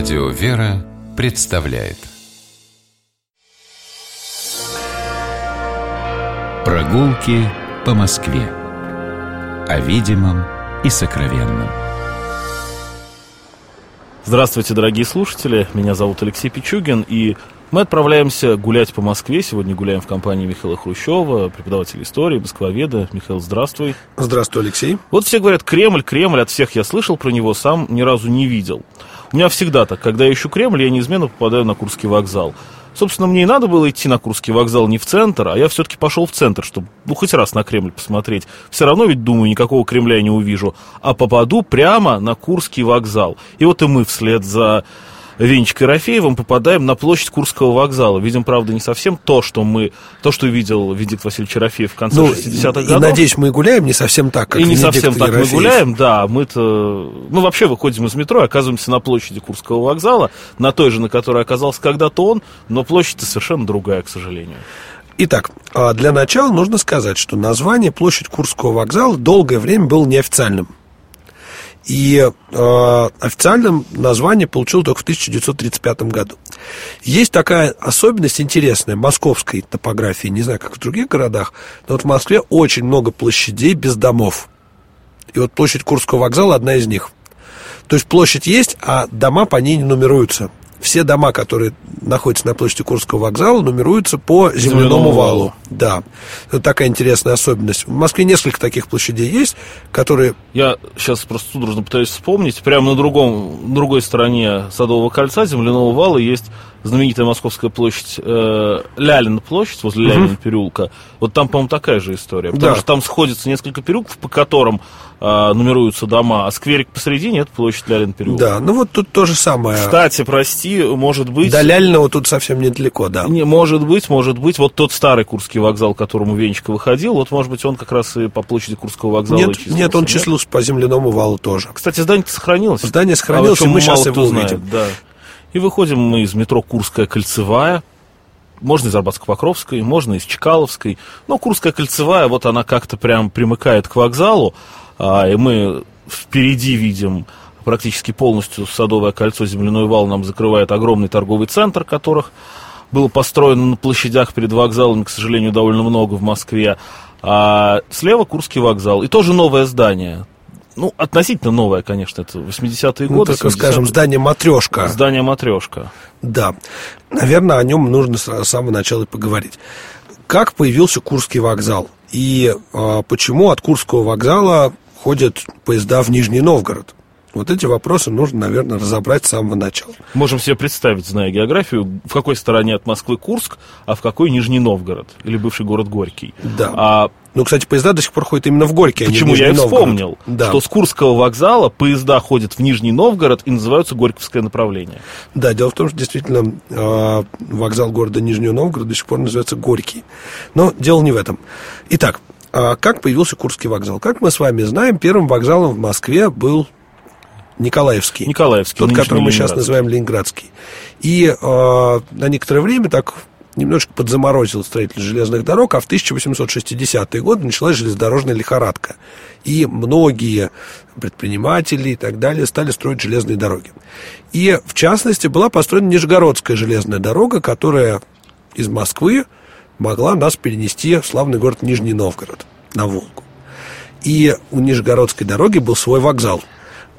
Радио «Вера» представляет Прогулки по Москве О видимом и сокровенном Здравствуйте, дорогие слушатели. Меня зовут Алексей Пичугин, и мы отправляемся гулять по Москве. Сегодня гуляем в компании Михаила Хрущева, преподавателя истории, москвоведа. Михаил, здравствуй. Здравствуй, Алексей. Вот все говорят Кремль, Кремль. От всех я слышал про него, сам ни разу не видел. Меня всегда так. Когда я ищу Кремль, я неизменно попадаю на Курский вокзал. Собственно, мне и надо было идти на Курский вокзал не в центр, а я все-таки пошел в центр, чтобы, ну, хоть раз на Кремль посмотреть. Все равно ведь, думаю, никакого Кремля я не увижу. А попаду прямо на Курский вокзал. И вот и мы вслед за Венчикой Ерофеевым попадаем на площадь Курского вокзала. Видим, правда, не совсем то, что мы, то, что видел Венедикт Васильевич Ерофеев в конце ну, 60-х годов. И, надеюсь, мы гуляем не совсем так, как И не Венедикт совсем так Ерофеев. мы гуляем, да. Мы-то, мы вообще выходим из метро и оказываемся на площади Курского вокзала, на той же, на которой оказался когда-то он, но площадь совершенно другая, к сожалению. Итак, а для начала нужно сказать, что название площадь Курского вокзала долгое время было неофициальным. И э, официальным название получил только в 1935 году. Есть такая особенность интересная московской топографии, не знаю, как в других городах, но вот в Москве очень много площадей без домов. И вот площадь Курского вокзала одна из них. То есть площадь есть, а дома по ней не нумеруются все дома, которые находятся на площади Курского вокзала, нумеруются по земляному валу. Да. Это такая интересная особенность. В Москве несколько таких площадей есть, которые... Я сейчас просто судорожно пытаюсь вспомнить. Прямо на другом, на другой стороне Садового кольца, земляного вала, есть знаменитая Московская площадь, э, Лялина площадь, возле угу. Лялина переулка. Вот там, по-моему, такая же история. Потому да. что там сходятся несколько переулков, по которым э, нумеруются дома, а скверик посередине это площадь Лялин переулок. Да, ну вот тут то же самое. Кстати, прости, может быть... До Лялиного тут совсем недалеко, да. Не, может быть, может быть, вот тот старый Курский вокзал, к которому Венечка выходил, вот, может быть, он как раз и по площади Курского вокзала нет, Нет, он нет? числился по земляному валу тоже. Кстати, здание сохранилось. Здание сохранилось, а и мы сейчас его увидим. Знает, да. И выходим мы из метро Курская кольцевая. Можно из Арбатско-Покровской, можно из Чкаловской. Но Курская кольцевая, вот она как-то прям примыкает к вокзалу. А, и мы впереди видим практически полностью Садовое кольцо, земляной вал нам закрывает огромный торговый центр, которых было построено на площадях перед вокзалом, к сожалению, довольно много в Москве. А слева Курский вокзал. И тоже новое здание ну, относительно новое, конечно, это 80-е ну, годы. Только, скажем, здание «Матрешка». Здание «Матрешка». Да. Наверное, о нем нужно с самого начала поговорить. Как появился Курский вокзал? И а, почему от Курского вокзала ходят поезда в Нижний Новгород? Вот эти вопросы нужно, наверное, разобрать с самого начала. Можем себе представить, зная географию, в какой стороне от Москвы Курск, а в какой Нижний Новгород, или бывший город Горький. Да. А ну, кстати, поезда до сих пор ходят именно в Горький, Почему а не в я и вспомнил, да. что с Курского вокзала поезда ходят в Нижний Новгород и называются Горьковское направление. Да, дело в том, что действительно э, вокзал города Нижнего Новгорода до сих пор называется Горький. Но дело не в этом. Итак, э, как появился Курский вокзал? Как мы с вами знаем, первым вокзалом в Москве был Николаевский. Николаевский. Тот, который мы сейчас называем Ленинградский. И э, на некоторое время так немножко подзаморозил строительство железных дорог, а в 1860-е годы началась железнодорожная лихорадка. И многие предприниматели и так далее стали строить железные дороги. И, в частности, была построена Нижегородская железная дорога, которая из Москвы могла нас перенести в славный город Нижний Новгород на Волгу. И у Нижегородской дороги был свой вокзал.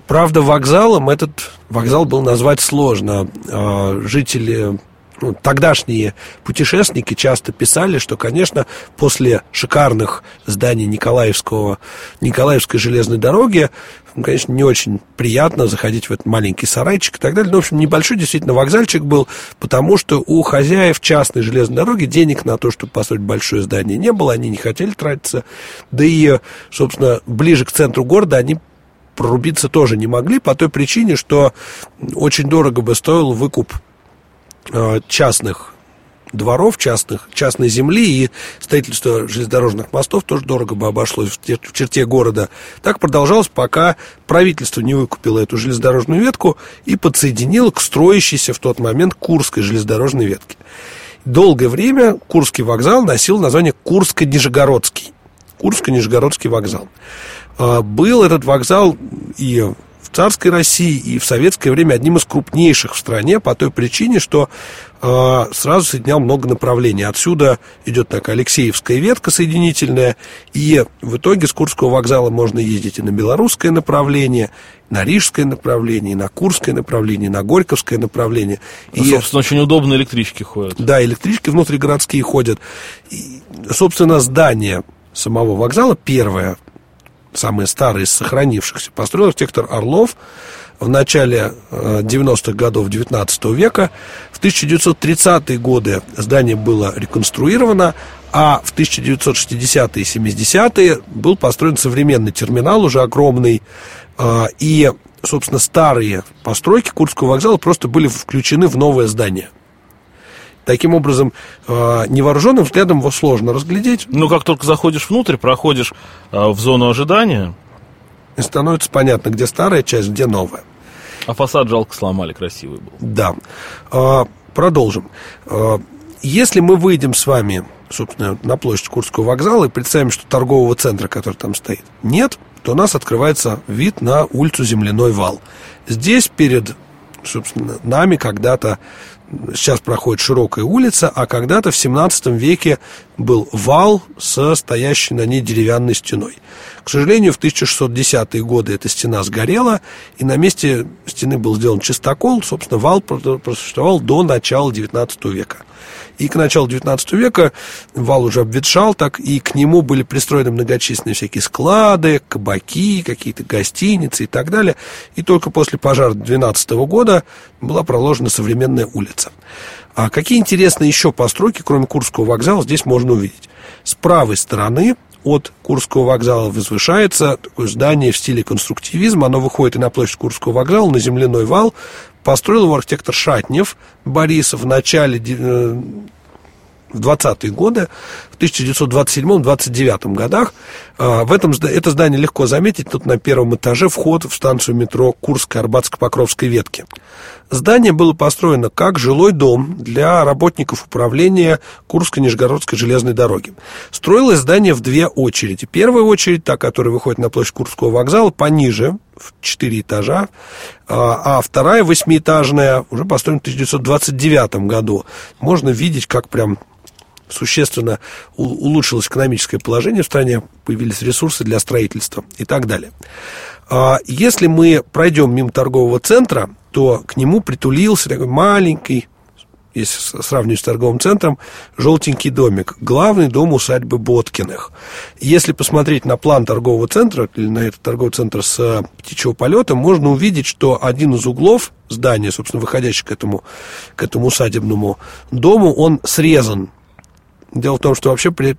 Правда, вокзалом этот вокзал был назвать сложно. А, жители ну, тогдашние путешественники часто писали, что, конечно, после шикарных зданий Николаевского, Николаевской железной дороги, ну, конечно, не очень приятно заходить в этот маленький сарайчик и так далее. Но, в общем, небольшой действительно вокзальчик был, потому что у хозяев частной железной дороги денег на то, чтобы построить большое здание, не было, они не хотели тратиться. Да и, собственно, ближе к центру города они прорубиться тоже не могли по той причине, что очень дорого бы стоил выкуп частных дворов, частных, частной земли и строительство железнодорожных мостов тоже дорого бы обошлось в черте города. Так продолжалось, пока правительство не выкупило эту железнодорожную ветку и подсоединило к строящейся в тот момент Курской железнодорожной ветке. Долгое время Курский вокзал носил название Курско-Нижегородский. Курско-Нижегородский вокзал. А, был этот вокзал и царской России и в советское время одним из крупнейших в стране по той причине, что э, сразу соединял много направлений. Отсюда идет такая Алексеевская ветка соединительная, и в итоге с Курского вокзала можно ездить и на белорусское направление, на рижское направление, на курское направление, на горьковское направление. Ну, и, собственно, очень удобно электрички ходят. Да, электрички внутригородские ходят. И, собственно, здание самого вокзала первое, самое старое из сохранившихся, построил архитектор Орлов в начале 90-х э, годов 19 века. В 1930-е годы здание было реконструировано, а в 1960-е и 70-е был построен современный терминал, уже огромный, э, и, собственно, старые постройки Курского вокзала просто были включены в новое здание – Таким образом, э, невооруженным взглядом его сложно разглядеть. Ну, как только заходишь внутрь, проходишь э, в зону ожидания. И становится понятно, где старая часть, где новая. А фасад жалко сломали, красивый был. Да. Э, продолжим. Если мы выйдем с вами, собственно, на площадь Курского вокзала и представим, что торгового центра, который там стоит, нет, то у нас открывается вид на улицу Земляной вал. Здесь перед, собственно, нами когда-то сейчас проходит широкая улица, а когда-то в 17 веке был вал со стоящей на ней деревянной стеной. К сожалению, в 1610-е годы эта стена сгорела, и на месте стены был сделан чистокол. Собственно, вал просуществовал до начала 19 века. И к началу 19 века вал уже обветшал так, и к нему были пристроены многочисленные всякие склады, кабаки, какие-то гостиницы и так далее. И только после пожара 12 года была проложена современная улица. А какие интересные еще постройки, кроме Курского вокзала, здесь можно увидеть? С правой стороны от Курского вокзала возвышается такое здание в стиле конструктивизма. Оно выходит и на площадь Курского вокзала, на земляной вал. Построил его архитектор Шатнев Борисов в начале э, в 20-е годы, в 1927-29 годах. А, в этом, это здание легко заметить. Тут на первом этаже вход в станцию метро Курской, Арбатско-Покровской ветки. Здание было построено как жилой дом для работников управления Курско-Нижегородской железной дороги. Строилось здание в две очереди. Первая очередь, та, которая выходит на площадь Курского вокзала, пониже, в четыре этажа, а, а вторая восьмиэтажная уже построена в 1929 году. Можно видеть, как прям существенно улучшилось экономическое положение в стране, появились ресурсы для строительства и так далее. А если мы пройдем мимо торгового центра, то к нему притулился такой маленький, если сравнивать с торговым центром, желтенький домик. Главный дом усадьбы Боткиных. Если посмотреть на план торгового центра, или на этот торговый центр с э, птичьего полета, можно увидеть, что один из углов здания, собственно, выходящий к этому, к этому усадебному дому, он срезан Дело в том, что вообще при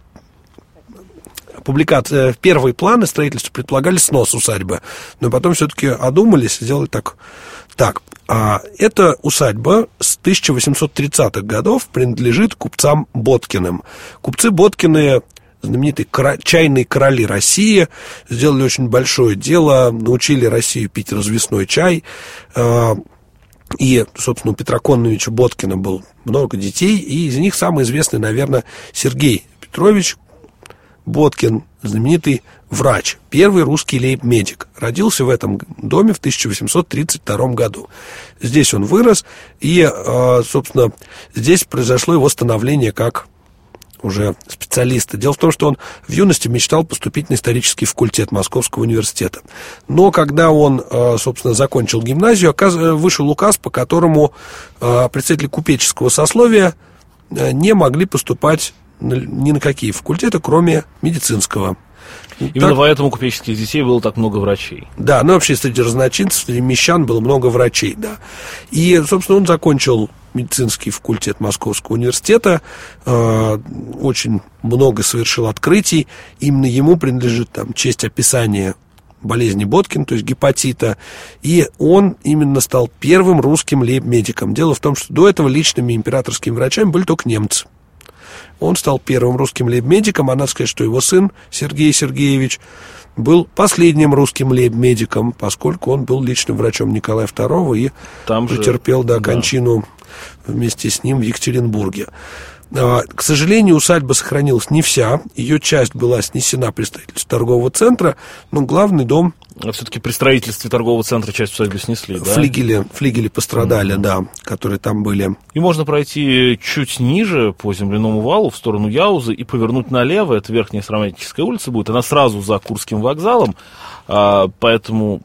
публикация, первые планы строительства предполагали снос усадьбы, но потом все-таки одумались и сделали так. Так, а эта усадьба с 1830-х годов принадлежит купцам Боткиным. Купцы Боткины знаменитые чайные короли России, сделали очень большое дело, научили Россию пить развесной чай. И, собственно, у Петра Конновича Боткина был много детей, и из них самый известный, наверное, Сергей Петрович Боткин, знаменитый врач, первый русский лейб-медик. Родился в этом доме в 1832 году. Здесь он вырос, и, а, собственно, здесь произошло его становление как уже специалиста. Дело в том, что он в юности мечтал поступить на исторический факультет Московского университета. Но когда он, э, собственно, закончил гимназию, вышел указ, по которому э, представители купеческого сословия э, не могли поступать ни на какие факультеты, кроме медицинского. Именно так, поэтому у купеческих детей было так много врачей. Да, ну вообще среди разночинцев, среди мещан было много врачей, да. И, собственно, он закончил медицинский факультет Московского университета, э, очень много совершил открытий. Именно ему принадлежит там честь описания болезни Боткин, то есть гепатита, и он именно стал первым русским лейб-медиком. Дело в том, что до этого личными императорскими врачами были только немцы. Он стал первым русским лейб-медиком, а надо сказать, что его сын Сергей Сергеевич был последним русским лейб-медиком, поскольку он был личным врачом Николая II и Там претерпел же, да, кончину. Вместе с ним в Екатеринбурге. А, к сожалению, усадьба сохранилась не вся. Ее часть была снесена при строительстве торгового центра, но главный дом а все-таки при строительстве торгового центра часть усадьбы снесли, да? Флигели, флигели пострадали, mm-hmm. да, которые там были. И можно пройти чуть ниже по земляному валу в сторону Яузы и повернуть налево. Это Верхняя Сраматическая улица будет. Она сразу за Курским вокзалом, а, поэтому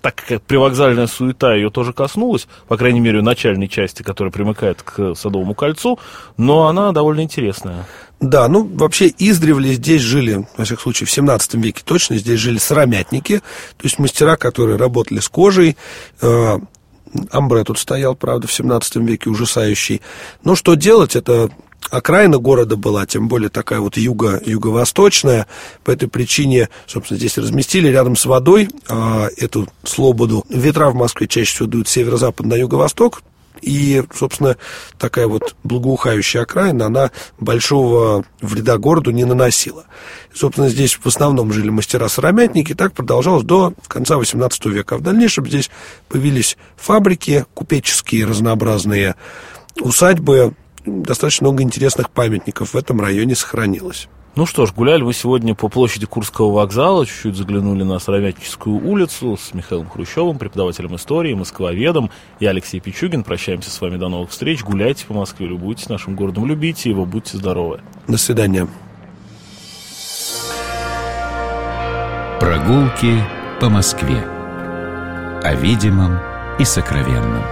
так как привокзальная суета ее тоже коснулась, по крайней мере, начальной части, которая примыкает к Садовому кольцу, но она довольно интересная. Да, ну, вообще издревле здесь жили, во всяком случае, в 17 веке точно, здесь жили сыромятники, то есть мастера, которые работали с кожей, э, Амбре тут стоял, правда, в 17 веке ужасающий. Но что делать, это окраина города была, тем более такая вот юго, юго-восточная. По этой причине, собственно, здесь разместили рядом с водой а, эту слободу. Ветра в Москве чаще всего дуют с северо-запада на юго-восток, и, собственно, такая вот благоухающая окраина, она большого вреда городу не наносила. Собственно, здесь в основном жили мастера-сыромятники, так продолжалось до конца XVIII века. А в дальнейшем здесь появились фабрики купеческие, разнообразные усадьбы, достаточно много интересных памятников в этом районе сохранилось. Ну что ж, гуляли мы сегодня по площади Курского вокзала, чуть-чуть заглянули на Сыромятническую улицу с Михаилом Хрущевым, преподавателем истории, москвоведом. Я Алексей Пичугин. Прощаемся с вами до новых встреч. Гуляйте по Москве, любуйтесь нашим городом, любите его, будьте здоровы. До свидания. Прогулки по Москве. О видимом и сокровенном.